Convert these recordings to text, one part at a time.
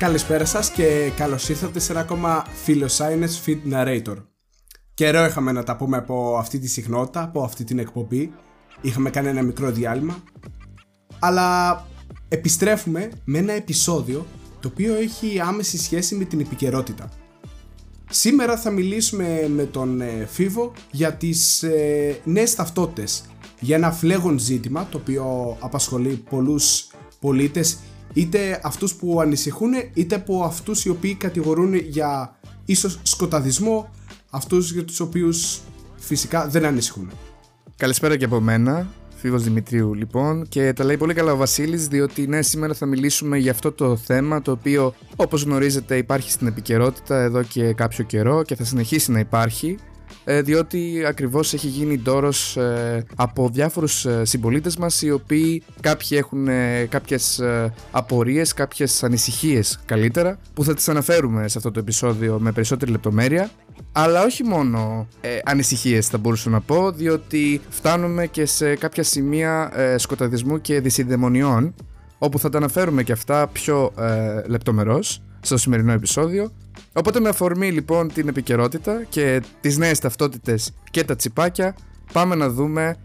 Καλησπέρα σας και καλώς ήρθατε σε ένα ακόμα Philoscience Feed Narrator. Καιρό είχαμε να τα πούμε από αυτή τη συχνότητα, από αυτή την εκπομπή. Είχαμε κάνει ένα μικρό διάλειμμα. Αλλά επιστρέφουμε με ένα επεισόδιο το οποίο έχει άμεση σχέση με την επικαιρότητα. Σήμερα θα μιλήσουμε με τον ε, Φίβο για τις ε, νέες ταυτότητες. Για ένα φλέγον ζήτημα το οποίο απασχολεί πολλούς πολίτες είτε αυτούς που ανησυχούν είτε από αυτούς οι οποίοι κατηγορούν για ίσως σκοταδισμό αυτούς για τους οποίους φυσικά δεν ανησυχούν. Καλησπέρα και από μένα, Φίβος Δημητρίου λοιπόν και τα λέει πολύ καλά ο Βασίλης διότι ναι σήμερα θα μιλήσουμε για αυτό το θέμα το οποίο όπως γνωρίζετε υπάρχει στην επικαιρότητα εδώ και κάποιο καιρό και θα συνεχίσει να υπάρχει ε, διότι ακριβώς έχει γίνει ντόρος ε, από διάφορους ε, συμπολίτες μας οι οποίοι κάποιοι έχουν κάποιες απορίες, κάποιες ανησυχίες καλύτερα που θα τις αναφέρουμε σε αυτό το επεισόδιο με περισσότερη λεπτομέρεια. Αλλά όχι μόνο ε, ανησυχίες θα μπορούσα να πω διότι φτάνουμε και σε κάποια σημεία ε, σκοταδισμού και δυσιδαιμονιών όπου θα τα αναφέρουμε και αυτά πιο ε, λεπτομερώς στο σημερινό επεισόδιο Οπότε με αφορμή λοιπόν την επικαιρότητα και τις νέες ταυτότητες και τα τσιπάκια πάμε να δούμε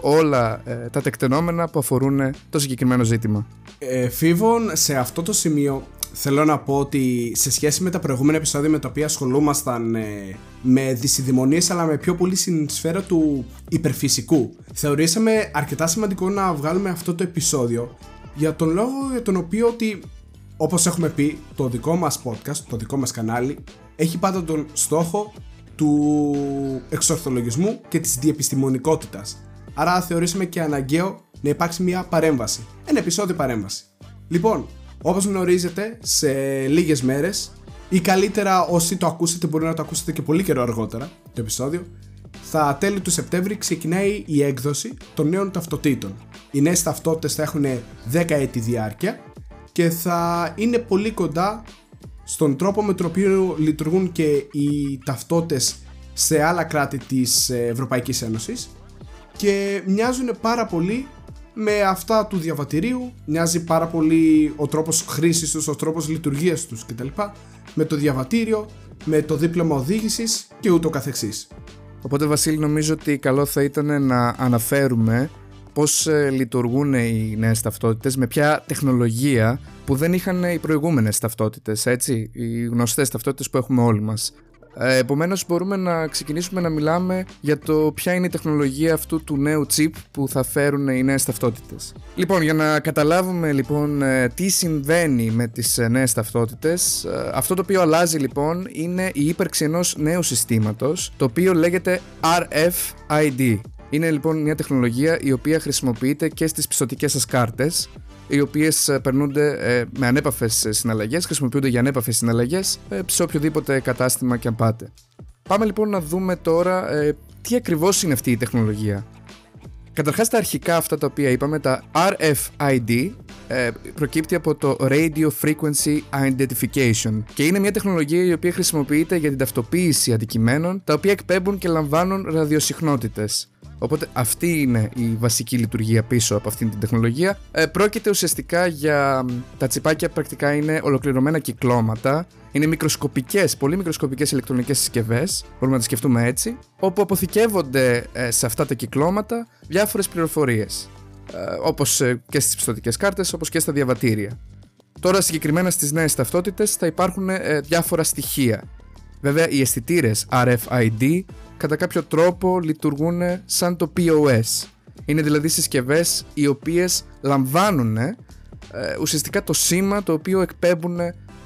όλα ε, τα τεκτενόμενα που αφορούν το συγκεκριμένο ζήτημα. Ε, Φίβον, σε αυτό το σημείο θέλω να πω ότι σε σχέση με τα προηγούμενα επεισόδια με τα οποία ασχολούμασταν ε, με δυσιδημονίες αλλά με πιο πολύ στην σφαίρα του υπερφυσικού θεωρήσαμε αρκετά σημαντικό να βγάλουμε αυτό το επεισόδιο για τον λόγο για τον οποίο ότι όπως έχουμε πει, το δικό μας podcast, το δικό μας κανάλι, έχει πάντα τον στόχο του εξορθολογισμού και της διεπιστημονικότητας. Άρα θεωρήσαμε και αναγκαίο να υπάρξει μια παρέμβαση. Ένα επεισόδιο παρέμβαση. Λοιπόν, όπως γνωρίζετε, σε λίγες μέρες ή καλύτερα όσοι το ακούσετε μπορεί να το ακούσετε και πολύ καιρό αργότερα το επεισόδιο στα τέλη του Σεπτέμβρη ξεκινάει η έκδοση των νέων ταυτοτήτων. Οι νέες ταυτότητες θα έχουν 10 έτη διάρκεια και θα είναι πολύ κοντά στον τρόπο με τον οποίο λειτουργούν και οι ταυτότητες σε άλλα κράτη της Ευρωπαϊκής Ένωσης και μοιάζουν πάρα πολύ με αυτά του διαβατηρίου, μοιάζει πάρα πολύ ο τρόπος χρήσης τους, ο τρόπος λειτουργίας τους κτλ. Με το διαβατήριο, με το δίπλωμα οδήγησης και ούτω καθεξής. Οπότε Βασίλη νομίζω ότι καλό θα ήταν να αναφέρουμε πώς ε, λειτουργούν οι νέες ταυτότητες, με ποια τεχνολογία που δεν είχαν οι προηγούμενες ταυτότητες, έτσι, οι γνωστές ταυτότητες που έχουμε όλοι μας. Ε, επομένως μπορούμε να ξεκινήσουμε να μιλάμε για το ποια είναι η τεχνολογία αυτού του νέου chip που θα φέρουν οι νέες ταυτότητες. Λοιπόν, για να καταλάβουμε λοιπόν ε, τι συμβαίνει με τις νέες ταυτότητες, αυτό το οποίο αλλάζει λοιπόν είναι η ύπαρξη ενός νέου συστήματος, το οποίο λέγεται RFID. Είναι λοιπόν μια τεχνολογία η οποία χρησιμοποιείται και στις πιστοτικές σας κάρτες οι οποίες ε, περνούνται ε, με ανέπαφες συναλλαγές, χρησιμοποιούνται για ανέπαφες συναλλαγές ε, σε οποιοδήποτε κατάστημα και αν πάτε. Πάμε λοιπόν να δούμε τώρα τι ακριβώς είναι αυτή η τεχνολογία. Καταρχάς τα αρχικά αυτά τα οποία είπαμε, τα RFID, προκύπτει από το Radio Frequency Identification και είναι μια τεχνολογία η οποία χρησιμοποιείται για την ταυτοποίηση αντικειμένων τα οποία εκπέμπουν και λαμβάνουν ραδιοσυχνότητες. Οπότε αυτή είναι η βασική λειτουργία πίσω από αυτήν την τεχνολογία. Ε, πρόκειται ουσιαστικά για. Τα τσιπάκια πρακτικά είναι ολοκληρωμένα κυκλώματα. Είναι μικροσκοπικές, πολύ μικροσκοπικές ηλεκτρονικές συσκευές, μπορούμε να τις σκεφτούμε έτσι, όπου αποθηκεύονται ε, σε αυτά τα κυκλώματα διάφορες πληροφορίες. Ε, όπως ε, και στις πιστοτικές κάρτες, όπως και στα διαβατήρια. Τώρα, συγκεκριμένα στις νέες ταυτότητες, θα υπάρχουν ε, διάφορα στοιχεία. Βέβαια, οι αισθητήρες RFID κατά κάποιο τρόπο λειτουργούν σαν το POS. Είναι δηλαδή συσκευές οι οποίες λαμβάνουν ε, ουσιαστικά το σήμα το οποίο εκπέμπουν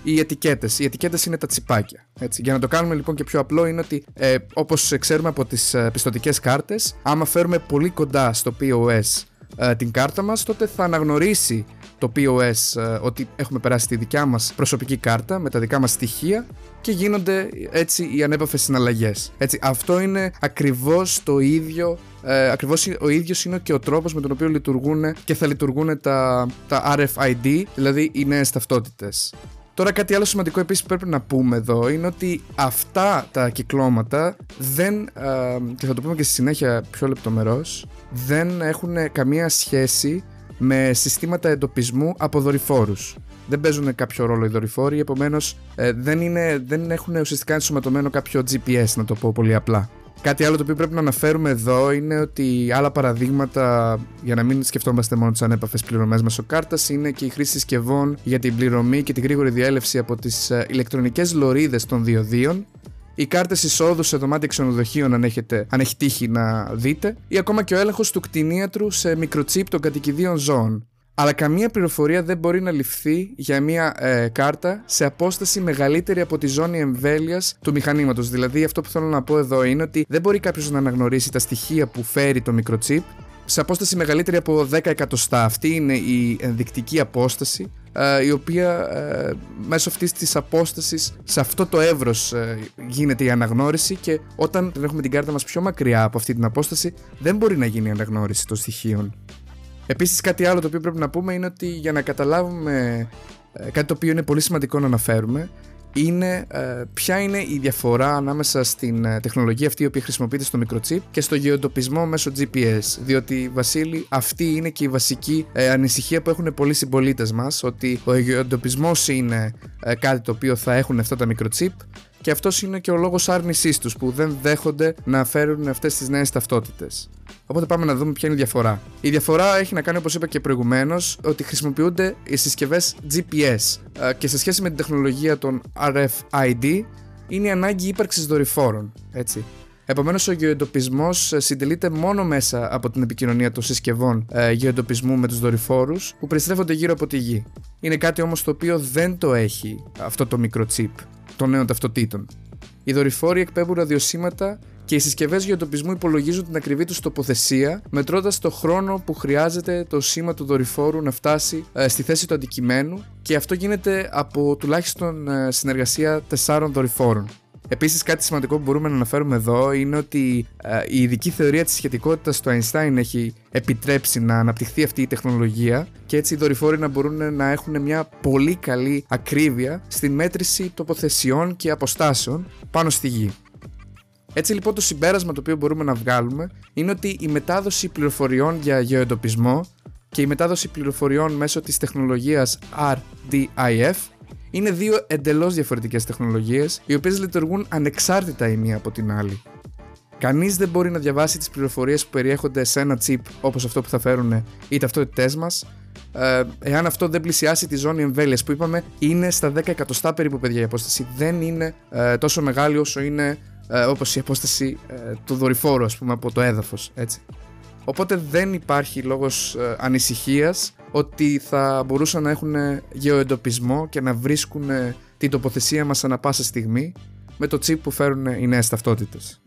οι ετικέτες. Οι ετικέτες είναι τα τσιπάκια. Έτσι. Για να το κάνουμε λοιπόν και πιο απλό είναι ότι ε, όπως ξέρουμε από τις ε, πιστοτικές κάρτες άμα φέρουμε πολύ κοντά στο POS ε, την κάρτα μας τότε θα αναγνωρίσει το POS ε, ότι έχουμε περάσει τη δικιά μας προσωπική κάρτα με τα δικά μας στοιχεία και γίνονται έτσι οι ανέπαφες συναλλαγές. Έτσι, αυτό είναι ακριβώς το ίδιο ε, ακριβώς ο ίδιος είναι και ο τρόπος με τον οποίο λειτουργούν και θα λειτουργούν τα, τα RFID, δηλαδή οι νέες ταυτότητες. Τώρα κάτι άλλο σημαντικό επίσης που πρέπει να πούμε εδώ είναι ότι αυτά τα κυκλώματα δεν, ε, και θα το πούμε και στη συνέχεια πιο λεπτομερώς, δεν έχουν καμία σχέση με συστήματα εντοπισμού από δορυφόρους. δεν παίζουν κάποιο ρόλο οι δορυφόροι, επομένως ε, δεν, δεν έχουν ουσιαστικά ενσωματωμένο κάποιο GPS, να το πω πολύ απλά. Κάτι άλλο το οποίο πρέπει να αναφέρουμε εδώ είναι ότι άλλα παραδείγματα, για να μην σκεφτόμαστε μόνο τις ανέπαφες πληρωμές μέσω κάρτας, είναι και η χρήση συσκευών για την πληρωμή και την γρήγορη διέλευση από τις ε, ηλεκτρονικές λωρίδες των διοδίων, οι κάρτες εισόδου σε δωμάτια ξενοδοχείων, αν, έχετε, αν έχει τύχει να δείτε, ή ακόμα και ο έλεγχος του κτηνίατρου σε μικροτσίπ των κατοικιδίων ζώων. Αλλά καμία πληροφορία δεν μπορεί να ληφθεί για μια ε, κάρτα σε απόσταση μεγαλύτερη από τη ζώνη εμβέλειας του μηχανήματος. Δηλαδή, αυτό που θέλω να πω εδώ είναι ότι δεν μπορεί κάποιος να αναγνωρίσει τα στοιχεία που φέρει το μικροτσίπ σε απόσταση μεγαλύτερη από 10 εκατοστά. Αυτή είναι η ενδεικτική απόσταση ε, η οποία ε, μέσω αυτής της απόστασης σε αυτό το εύρος ε, γίνεται η αναγνώριση και όταν έχουμε την κάρτα μας πιο μακριά από αυτή την απόσταση δεν μπορεί να γίνει η αναγνώριση των στοιχείων. Επίσης κάτι άλλο το οποίο πρέπει να πούμε είναι ότι για να καταλάβουμε κάτι το οποίο είναι πολύ σημαντικό να αναφέρουμε είναι ε, ποια είναι η διαφορά ανάμεσα στην ε, τεχνολογία αυτή η οποία χρησιμοποιείται στο microchip και στο γεωντοπισμό μέσω GPS. Διότι, Βασίλη, αυτή είναι και η βασική ε, ανησυχία που έχουν πολλοί συμπολίτες μας, ότι ο γεωντοπισμό είναι κάτι το οποίο θα έχουν αυτά τα microchip και αυτός είναι και ο λόγος άρνησής τους που δεν δέχονται να φέρουν αυτές τις νέες ταυτότητες. Οπότε πάμε να δούμε ποια είναι η διαφορά. Η διαφορά έχει να κάνει, όπως είπα και προηγουμένως, ότι χρησιμοποιούνται οι συσκευές GPS ε, και σε σχέση με την τεχνολογία των RFID είναι η ανάγκη ύπαρξης δορυφόρων. Έτσι. Επομένως, ο γεωεντοπισμός ε, συντελείται μόνο μέσα από την επικοινωνία των συσκευών ε, γεωεντοπισμού με τους δορυφόρους που περιστρέφονται γύρω από τη γη. Είναι κάτι όμως το οποίο δεν το έχει αυτό το μικρό chip των νέων ταυτοτήτων. Οι δορυφόροι εκπέμπουν ραδιοσύματα και οι συσκευές γεωτοπισμού υπολογίζουν την ακριβή τους τοποθεσία, μετρώντας το χρόνο που χρειάζεται το σήμα του δορυφόρου να φτάσει ε, στη θέση του αντικειμένου και αυτό γίνεται από τουλάχιστον ε, συνεργασία τεσσάρων δορυφόρων. Επίσης, κάτι σημαντικό που μπορούμε να αναφέρουμε εδώ είναι ότι ε, η ειδική θεωρία της σχετικότητας του Einstein έχει επιτρέψει να αναπτυχθεί αυτή η τεχνολογία και έτσι οι δορυφόροι να μπορούν να έχουν μια πολύ καλή ακρίβεια στην μέτρηση τοποθεσιών και αποστάσεων πάνω στη γη. Έτσι λοιπόν το συμπέρασμα το οποίο μπορούμε να βγάλουμε είναι ότι η μετάδοση πληροφοριών για γεωεντοπισμό και η μετάδοση πληροφοριών μέσω της τεχνολογίας RDIF είναι δύο εντελώς διαφορετικές τεχνολογίες οι οποίες λειτουργούν ανεξάρτητα η μία από την άλλη. Κανείς δεν μπορεί να διαβάσει τις πληροφορίες που περιέχονται σε ένα chip όπως αυτό που θα φέρουν οι ταυτότητές μας ε, εάν αυτό δεν πλησιάσει τη ζώνη εμβέλειας που είπαμε είναι στα 10 εκατοστά περίπου παιδιά η απόσταση δεν είναι ε, τόσο μεγάλη όσο είναι ε, όπως η απόσταση ε, του δορυφόρου ας πούμε από το έδαφος έτσι. Οπότε δεν υπάρχει λόγος ε, ανησυχίας ότι θα μπορούσαν να έχουν γεωεντοπισμό και να βρίσκουν την τοποθεσία μας ανα πάσα στιγμή με το chip που φέρουν οι νέες ταυτότητες.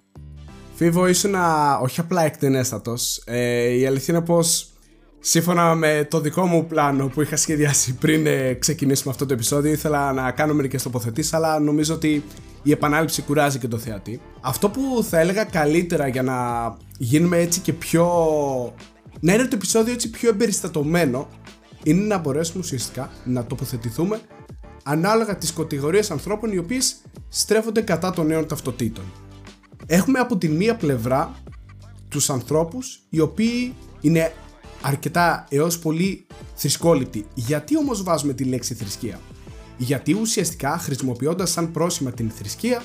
Φίβο, ήσουν όχι απλά εκτενέστατος. Ε, η αλήθεια είναι πως σύμφωνα με το δικό μου πλάνο που είχα σχεδιάσει πριν ξεκινήσουμε αυτό το επεισόδιο ήθελα να κάνω μερικές τοποθετήσεις αλλά νομίζω ότι η επανάληψη κουράζει και το θεατή. Αυτό που θα έλεγα καλύτερα για να γίνουμε έτσι και πιο... να είναι το επεισόδιο έτσι πιο εμπεριστατωμένο είναι να μπορέσουμε ουσιαστικά να τοποθετηθούμε ανάλογα τις κατηγορίες ανθρώπων οι οποίες στρέφονται κατά των νέων ταυτοτήτων. Έχουμε από τη μία πλευρά τους ανθρώπους οι οποίοι είναι αρκετά έως πολύ θρησκόληπτοι. Γιατί όμως βάζουμε τη λέξη θρησκεία; Γιατί ουσιαστικά χρησιμοποιώντας σαν πρόσημα την θρησκεία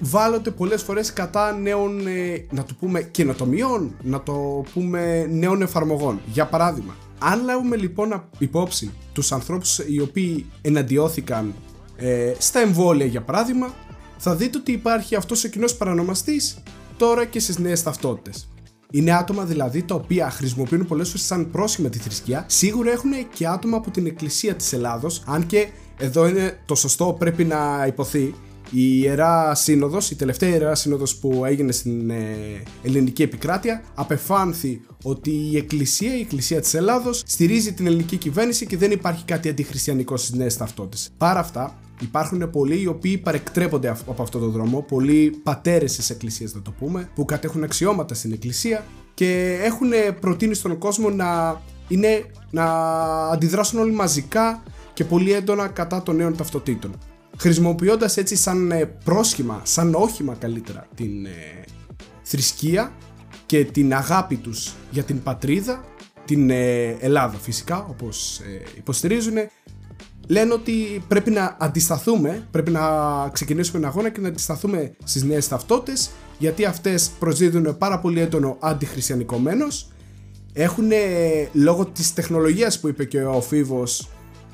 βάλλονται πολλές φορές κατά νέων, ε, να το πούμε, καινοτομιών, να το πούμε νέων εφαρμογών. Για παράδειγμα, αν λάβουμε λοιπόν υπόψη τους ανθρώπους οι οποίοι εναντιώθηκαν ε, στα εμβόλια για παράδειγμα, θα δείτε ότι υπάρχει αυτός ο κοινός παρανομαστής τώρα και στις νέες ταυτότητες. Είναι άτομα δηλαδή τα οποία χρησιμοποιούν πολλές φορές σαν πρόσημα τη θρησκεία. Σίγουρα έχουν και άτομα από την Εκκλησία της Ελλάδος, αν και εδώ είναι το σωστό πρέπει να υποθεί. Η Ιερά Σύνοδος, η τελευταία Ιερά Σύνοδος που έγινε στην ε, ελληνική επικράτεια απεφάνθη ότι η Εκκλησία, η Εκκλησία της Ελλάδος στηρίζει την ελληνική κυβέρνηση και δεν υπάρχει κάτι αντιχριστιανικό στις νέες ταυτότητες. Παρά αυτά υπάρχουν πολλοί οι οποίοι παρεκτρέπονται από αυτόν τον δρόμο, πολλοί πατέρες της Εκκλησίας να το πούμε, που κατέχουν αξιώματα στην Εκκλησία και έχουν προτείνει στον κόσμο να, είναι, να αντιδράσουν όλοι μαζικά και πολύ έντονα κατά των νέων ταυτοτήτων. Χρησιμοποιώντας έτσι σαν ε, πρόσχημα, σαν όχημα καλύτερα την ε, θρησκεία και την αγάπη τους για την πατρίδα, την ε, Ελλάδα φυσικά όπως υποστηρίζουν λένε ότι πρέπει να αντισταθούμε, πρέπει να ξεκινήσουμε ένα αγώνα και να αντισταθούμε στις νέες ταυτότητες γιατί αυτές προσδίδουν πάρα πολύ έντονο αντιχριστιανικό μένος έχουν λόγω της τεχνολογίας που είπε και ο Φίβος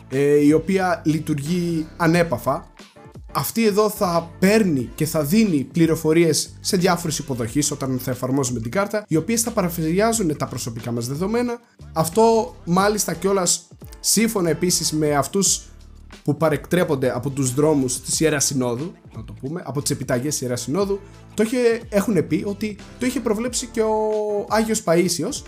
ε, η οποία λειτουργεί ανέπαφα αυτή εδώ θα παίρνει και θα δίνει πληροφορίες σε διάφορες υποδοχείς όταν θα εφαρμόζουμε την κάρτα οι οποίες θα παραφυριάζουν τα προσωπικά μας δεδομένα. Αυτό μάλιστα κιόλας σύμφωνα επίσης με αυτούς που παρεκτρέπονται από τους δρόμους της Ιεράς Συνόδου, να το πούμε, από τις επιταγές της Ιεράς Συνόδου, το είχε, έχουν πει ότι το είχε προβλέψει και ο Άγιος Παΐσιος,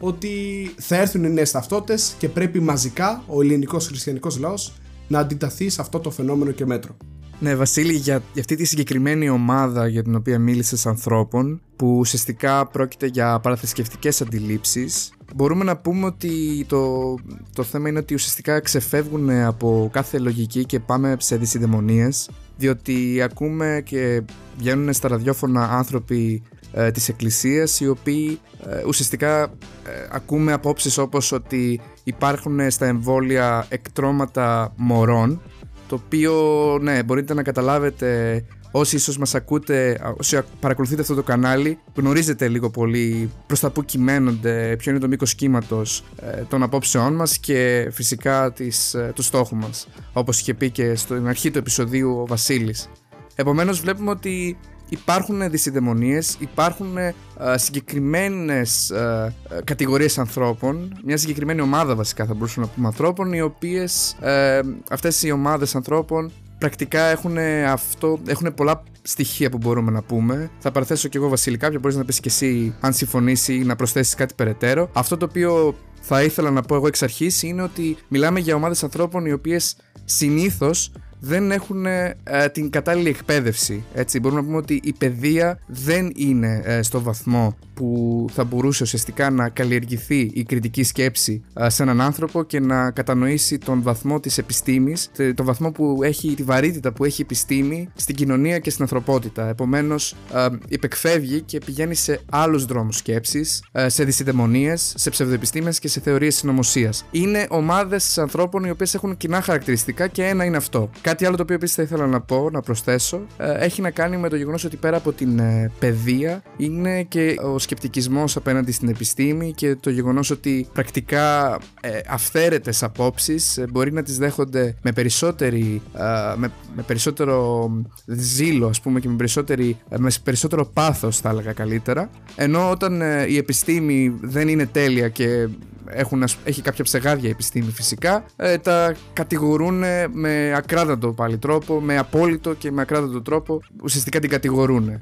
ότι θα έρθουν οι νέες ταυτότητες και πρέπει μαζικά ο ελληνικός χριστιανικός λαός να αντιταθεί σε αυτό το φαινόμενο και μέτρο. Ναι, Βασίλη, για, για αυτή τη συγκεκριμένη ομάδα για την οποία μίλησες ανθρώπων, που ουσιαστικά πρόκειται για παραθρησκευτικές αντιλήψεις, μπορούμε να πούμε ότι το, το θέμα είναι ότι ουσιαστικά ξεφεύγουν από κάθε λογική και πάμε σε δυσυδαιμονίες, διότι ακούμε και βγαίνουν στα ραδιόφωνα άνθρωποι ε, της Εκκλησίας οι οποίοι ε, ουσιαστικά ε, ακούμε απόψεις όπως ότι υπάρχουν στα εμβόλια εκτρώματα μωρών το οποίο ναι μπορείτε να καταλάβετε όσοι ίσως μας ακούτε, όσοι παρακολουθείτε αυτό το κανάλι γνωρίζετε λίγο πολύ προς τα που κυμαίνονται, ποιο είναι το μήκος κύματος ε, των απόψεών μας και φυσικά της, ε, του στόχου μας όπως είχε πει και στην αρχή του επεισοδίου ο Βασίλης. Επομένως βλέπουμε ότι υπάρχουν δυσυδαιμονίες, υπάρχουν ε, συγκεκριμένες ε, ε, κατηγορίες ανθρώπων, μια συγκεκριμένη ομάδα βασικά θα μπορούσαμε να πούμε ανθρώπων, οι οποίες ε, αυτές οι ομάδες ανθρώπων πρακτικά έχουν, αυτό, έχουν πολλά στοιχεία που μπορούμε να πούμε. Θα παραθέσω και εγώ Βασίλη κάποια, μπορείς να πεις και εσύ αν συμφωνήσει ή να προσθέσεις κάτι περαιτέρω. Αυτό το οποίο θα ήθελα να πω εγώ εξ αρχής είναι ότι μιλάμε για ομάδες ανθρώπων οι οποίες συνήθως δεν έχουν ε, την κατάλληλη εκπαίδευση. Έτσι. Μπορούμε να πούμε ότι η παιδεία δεν είναι ε, στο βαθμό που θα μπορούσε ουσιαστικά να καλλιεργηθεί η κριτική σκέψη ε, σε έναν άνθρωπο και να κατανοήσει τον βαθμό της επιστήμης, τον βαθμό που έχει, τη βαρύτητα που έχει η επιστήμη στην κοινωνία και στην ανθρωπότητα. Επομένως, ε, υπεκφεύγει και πηγαίνει σε άλλους δρόμους σκέψης, ε, σε δυσυδαιμονίες, σε ψευδοεπιστήμες και σε θεωρίες συνωμοσίας. Είναι ομάδες ανθρώπων οι οποίες έχουν κοινά χαρακτηριστικά και ένα είναι αυτό. Κάτι άλλο το οποίο επίσης θα ήθελα να πω, να προσθέσω, έχει να κάνει με το γεγονός ότι πέρα από την παιδεία είναι και ο σκεπτικισμός απέναντι στην επιστήμη και το γεγονός ότι πρακτικά ε, αυθαίρετες απόψεις ε, μπορεί να τις δέχονται με, περισσότερη, ε, με, με, περισσότερο ζήλο ας πούμε και με, περισσότερη, ε, με περισσότερο πάθος θα έλεγα καλύτερα. Ενώ όταν η επιστήμη δεν είναι τέλεια και έχουν, έχει κάποια ψεγάδια η επιστήμη φυσικά, τα κατηγορούν με ακράδαντο πάλι τρόπο, με απόλυτο και με ακράδαντο τρόπο, ουσιαστικά την κατηγορούν.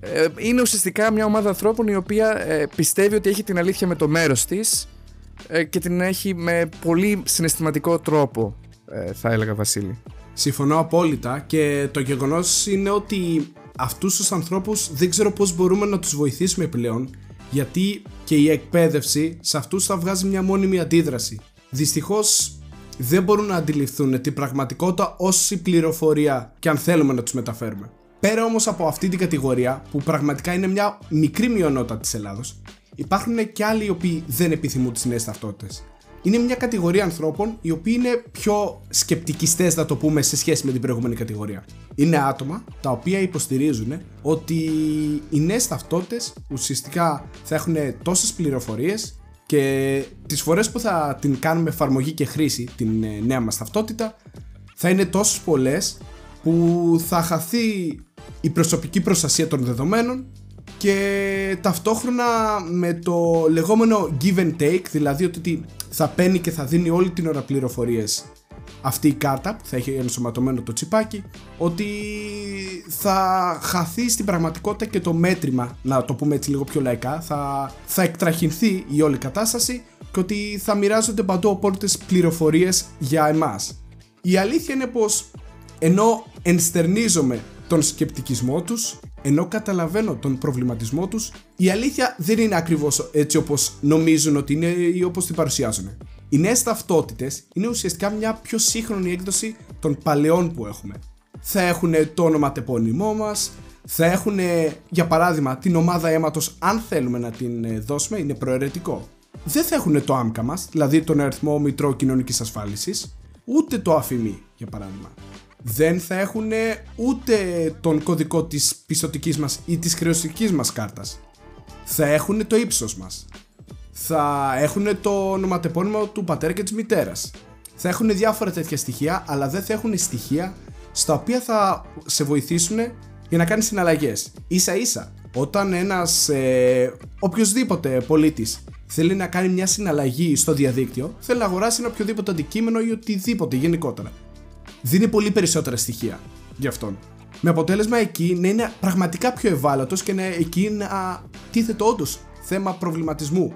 Ε, είναι ουσιαστικά μια ομάδα ανθρώπων η οποία ε, πιστεύει ότι έχει την αλήθεια με το μέρος της ε, και την έχει με πολύ συναισθηματικό τρόπο θα έλεγα Βασίλη. Συμφωνώ απόλυτα και το γεγονός είναι ότι αυτούς τους ανθρώπους δεν ξέρω πώς μπορούμε να τους βοηθήσουμε πλέον γιατί και η εκπαίδευση σε αυτούς θα βγάζει μια μόνιμη αντίδραση. Δυστυχώς δεν μπορούν να αντιληφθούν την πραγματικότητα όση πληροφορία και αν θέλουμε να τους μεταφέρουμε. Πέρα όμως από αυτή την κατηγορία, που πραγματικά είναι μια μικρή μειονότητα της Ελλάδος, υπάρχουν και άλλοι οι οποίοι δεν επιθυμούν τις νέες ταυτότητες. Είναι μια κατηγορία ανθρώπων οι οποίοι είναι πιο σκεπτικιστές, να το πούμε, σε σχέση με την προηγούμενη κατηγορία. Είναι άτομα τα οποία υποστηρίζουν ότι οι νέες ταυτότητες ουσιαστικά θα έχουν τόσες πληροφορίες και τις φορές που θα την κάνουμε εφαρμογή και χρήση την ε, νέα μας ταυτότητα θα είναι τόσες πολλές που θα χαθεί η προσωπική προστασία των δεδομένων και ταυτόχρονα με το λεγόμενο give and take, δηλαδή ότι θα παίρνει και θα δίνει όλη την ώρα πληροφορίες αυτή η κάρτα που θα έχει ενσωματωμένο το τσιπάκι ότι θα χαθεί στην πραγματικότητα και το μέτρημα να το πούμε έτσι λίγο πιο λαϊκά θα, θα εκτραχυνθεί η όλη κατάσταση και ότι θα μοιράζονται παντού απόλυτες πληροφορίες για εμάς. Η αλήθεια είναι πως ενώ ενστερνίζομαι τον σκεπτικισμό τους, ενώ καταλαβαίνω τον προβληματισμό τους, η αλήθεια δεν είναι ακριβώς έτσι όπως νομίζουν ότι είναι ή όπως την παρουσιάζουν. Οι νέες ταυτότητες είναι ουσιαστικά μια πιο σύγχρονη έκδοση των παλαιών που έχουμε. Θα έχουν το όνομα τεπώνυμό μας, θα έχουν για παράδειγμα την ομάδα αίματος αν θέλουμε να την ε, δώσουμε, είναι προαιρετικό. Δεν θα έχουν το άμκα μας, δηλαδή τον αριθμό μητρό κοινωνικής ασφάλισης, ούτε το αφημί, για παράδειγμα. Δεν θα έχουν ούτε τον κωδικό της πιστοτικής μας ή της χρεωστικής μας κάρτας. Θα έχουν το ύψος μας. Θα έχουν το ονοματεπώνυμο του πατέρα και της μητέρας. Θα έχουν διάφορα τέτοια στοιχεία, αλλά δεν θα έχουν στοιχεία στα οποία θα σε βοηθήσουν για να κάνεις συναλλαγές. Ίσα ίσα, όταν ένας ε, οποιοδήποτε πολίτης θέλει να κάνει μια συναλλαγή στο διαδίκτυο, θέλει να αγοράσει ένα οποιοδήποτε αντικείμενο ή οτιδήποτε γενικότερα. Δίνει πολύ περισσότερα στοιχεία γι' αυτόν. Με αποτέλεσμα εκεί να είναι πραγματικά πιο ευάλωτος και να εκεί να τίθεται όντως θέμα προβληματισμού.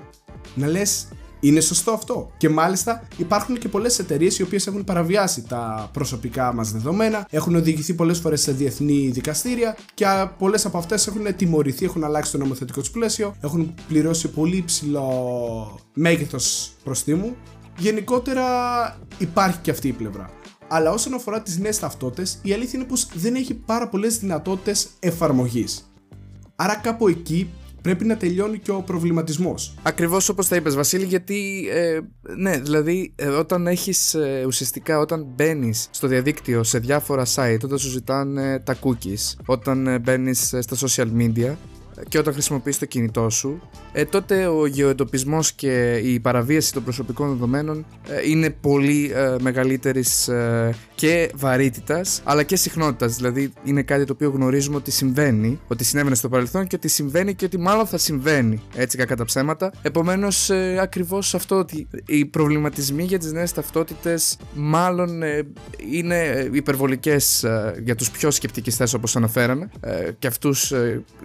Να λες, είναι σωστό αυτό. Και μάλιστα υπάρχουν και πολλές εταιρείες οι οποίες έχουν παραβιάσει τα προσωπικά μας δεδομένα, έχουν οδηγηθεί πολλές φορές σε διεθνή δικαστήρια και πολλές από αυτές έχουν τιμωρηθεί, έχουν αλλάξει το νομοθετικό τους πλαίσιο, έχουν πληρώσει πολύ ψηλό μέγεθος προστίμου. Γενικότερα υπάρχει και αυτή η πλευρά. Αλλά όσον αφορά τις νέες ταυτότητες, η αλήθεια είναι πως δεν έχει πάρα πολλές δυνατότητες εφαρμογής. Άρα κάπου εκεί πρέπει να τελειώνει και ο προβληματισμός. Ακριβώς όπως τα είπες, Βασίλη, γιατί ε, ναι, δηλαδή ε, όταν έχεις ε, ουσιαστικά όταν μπαίνεις στο διαδίκτυο σε διάφορα site, όταν σου ζητάνε τα cookies, όταν ε, μπαίνεις στα social media, και όταν χρησιμοποιείς το κινητό σου, ε, τότε ο γεωεντοπισμός και η παραβίαση των προσωπικών δεδομένων ε, είναι πολύ ε, μεγαλύτερης ε, και βαρύτητας αλλά και συχνότητας. Δηλαδή είναι κάτι το οποίο γνωρίζουμε ότι συμβαίνει, ότι συνέβαινε στο παρελθόν και ότι συμβαίνει και ότι μάλλον θα συμβαίνει έτσι κακά τα ψέματα. Επομένως ε, ακριβώς αυτό ότι οι προβληματισμοί για τις νέες ταυτότητες μάλλον ε, είναι υπερβολικές ε, για τους πιο σκεπτικιστές όπως αναφέραμε και αυτούς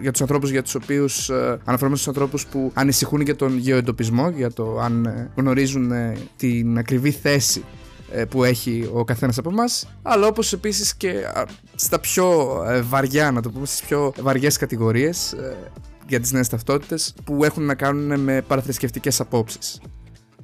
για τους ανθρώπους για τους οποίους ε, αναφέρομαι στους ανθρώπους που ανησυχούν για τον γεωεντοπισμό, για το αν ε, γνωρίζουν ε, την ακριβή θέση ε, που έχει ο καθένας από εμάς, αλλά όπως επίσης και στα πιο βαριά, να το πούμε, στις πιο βαριές κατηγορίες για τις νέες ταυτότητες που έχουν να κάνουν με παραθρησκευτικές απόψεις.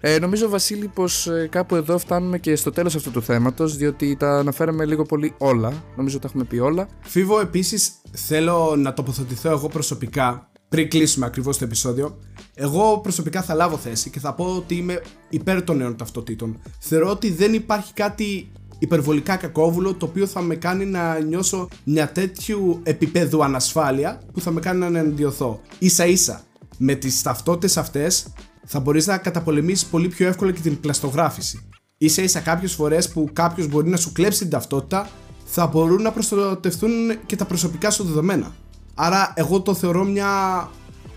Ε, νομίζω, Βασίλη, πως ε, κάπου εδώ φτάνουμε και στο τέλος αυτού του θέματος, διότι τα αναφέραμε λίγο πολύ όλα. Νομίζω τα έχουμε πει όλα. Φίβο, επίσης, θέλω να τοποθετηθώ εγώ προσωπικά, πριν κλείσουμε ακριβώς το επεισόδιο. Εγώ προσωπικά θα λάβω θέση και θα πω ότι είμαι υπέρ των νέων ταυτοτήτων. Θεωρώ ότι δεν υπάρχει κάτι υπερβολικά κακόβουλο το οποίο θα με κάνει να νιώσω μια τέτοιου επίπεδου ανασφάλεια που θα με κάνει να εναντιωθώ. Ίσα ίσα με τις ταυτότητες αυτές θα μπορείς να καταπολεμήσεις πολύ πιο εύκολα και την πλαστογράφηση. σα ίσα κάποιες φορές που κάποιος μπορεί να σου κλέψει την ταυτότητα, θα μπορούν να προστατευτούν και τα προσωπικά σου δεδομένα. Άρα, εγώ το θεωρώ μια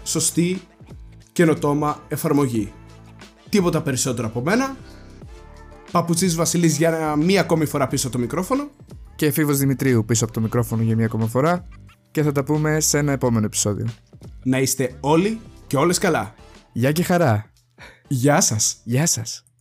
σωστή καινοτόμα εφαρμογή. Τίποτα περισσότερο από μένα. Παπουτσής Βασιλής για μία ακόμη φορά πίσω από το μικρόφωνο. Και εφήβος Δημητρίου πίσω από το μικρόφωνο για μία ακόμα φορά. Και θα τα πούμε σε ένα επόμενο επεισόδιο. Να είστε όλοι και όλες καλά. Γεια και χαρά. Γεια σας. Γεια σας.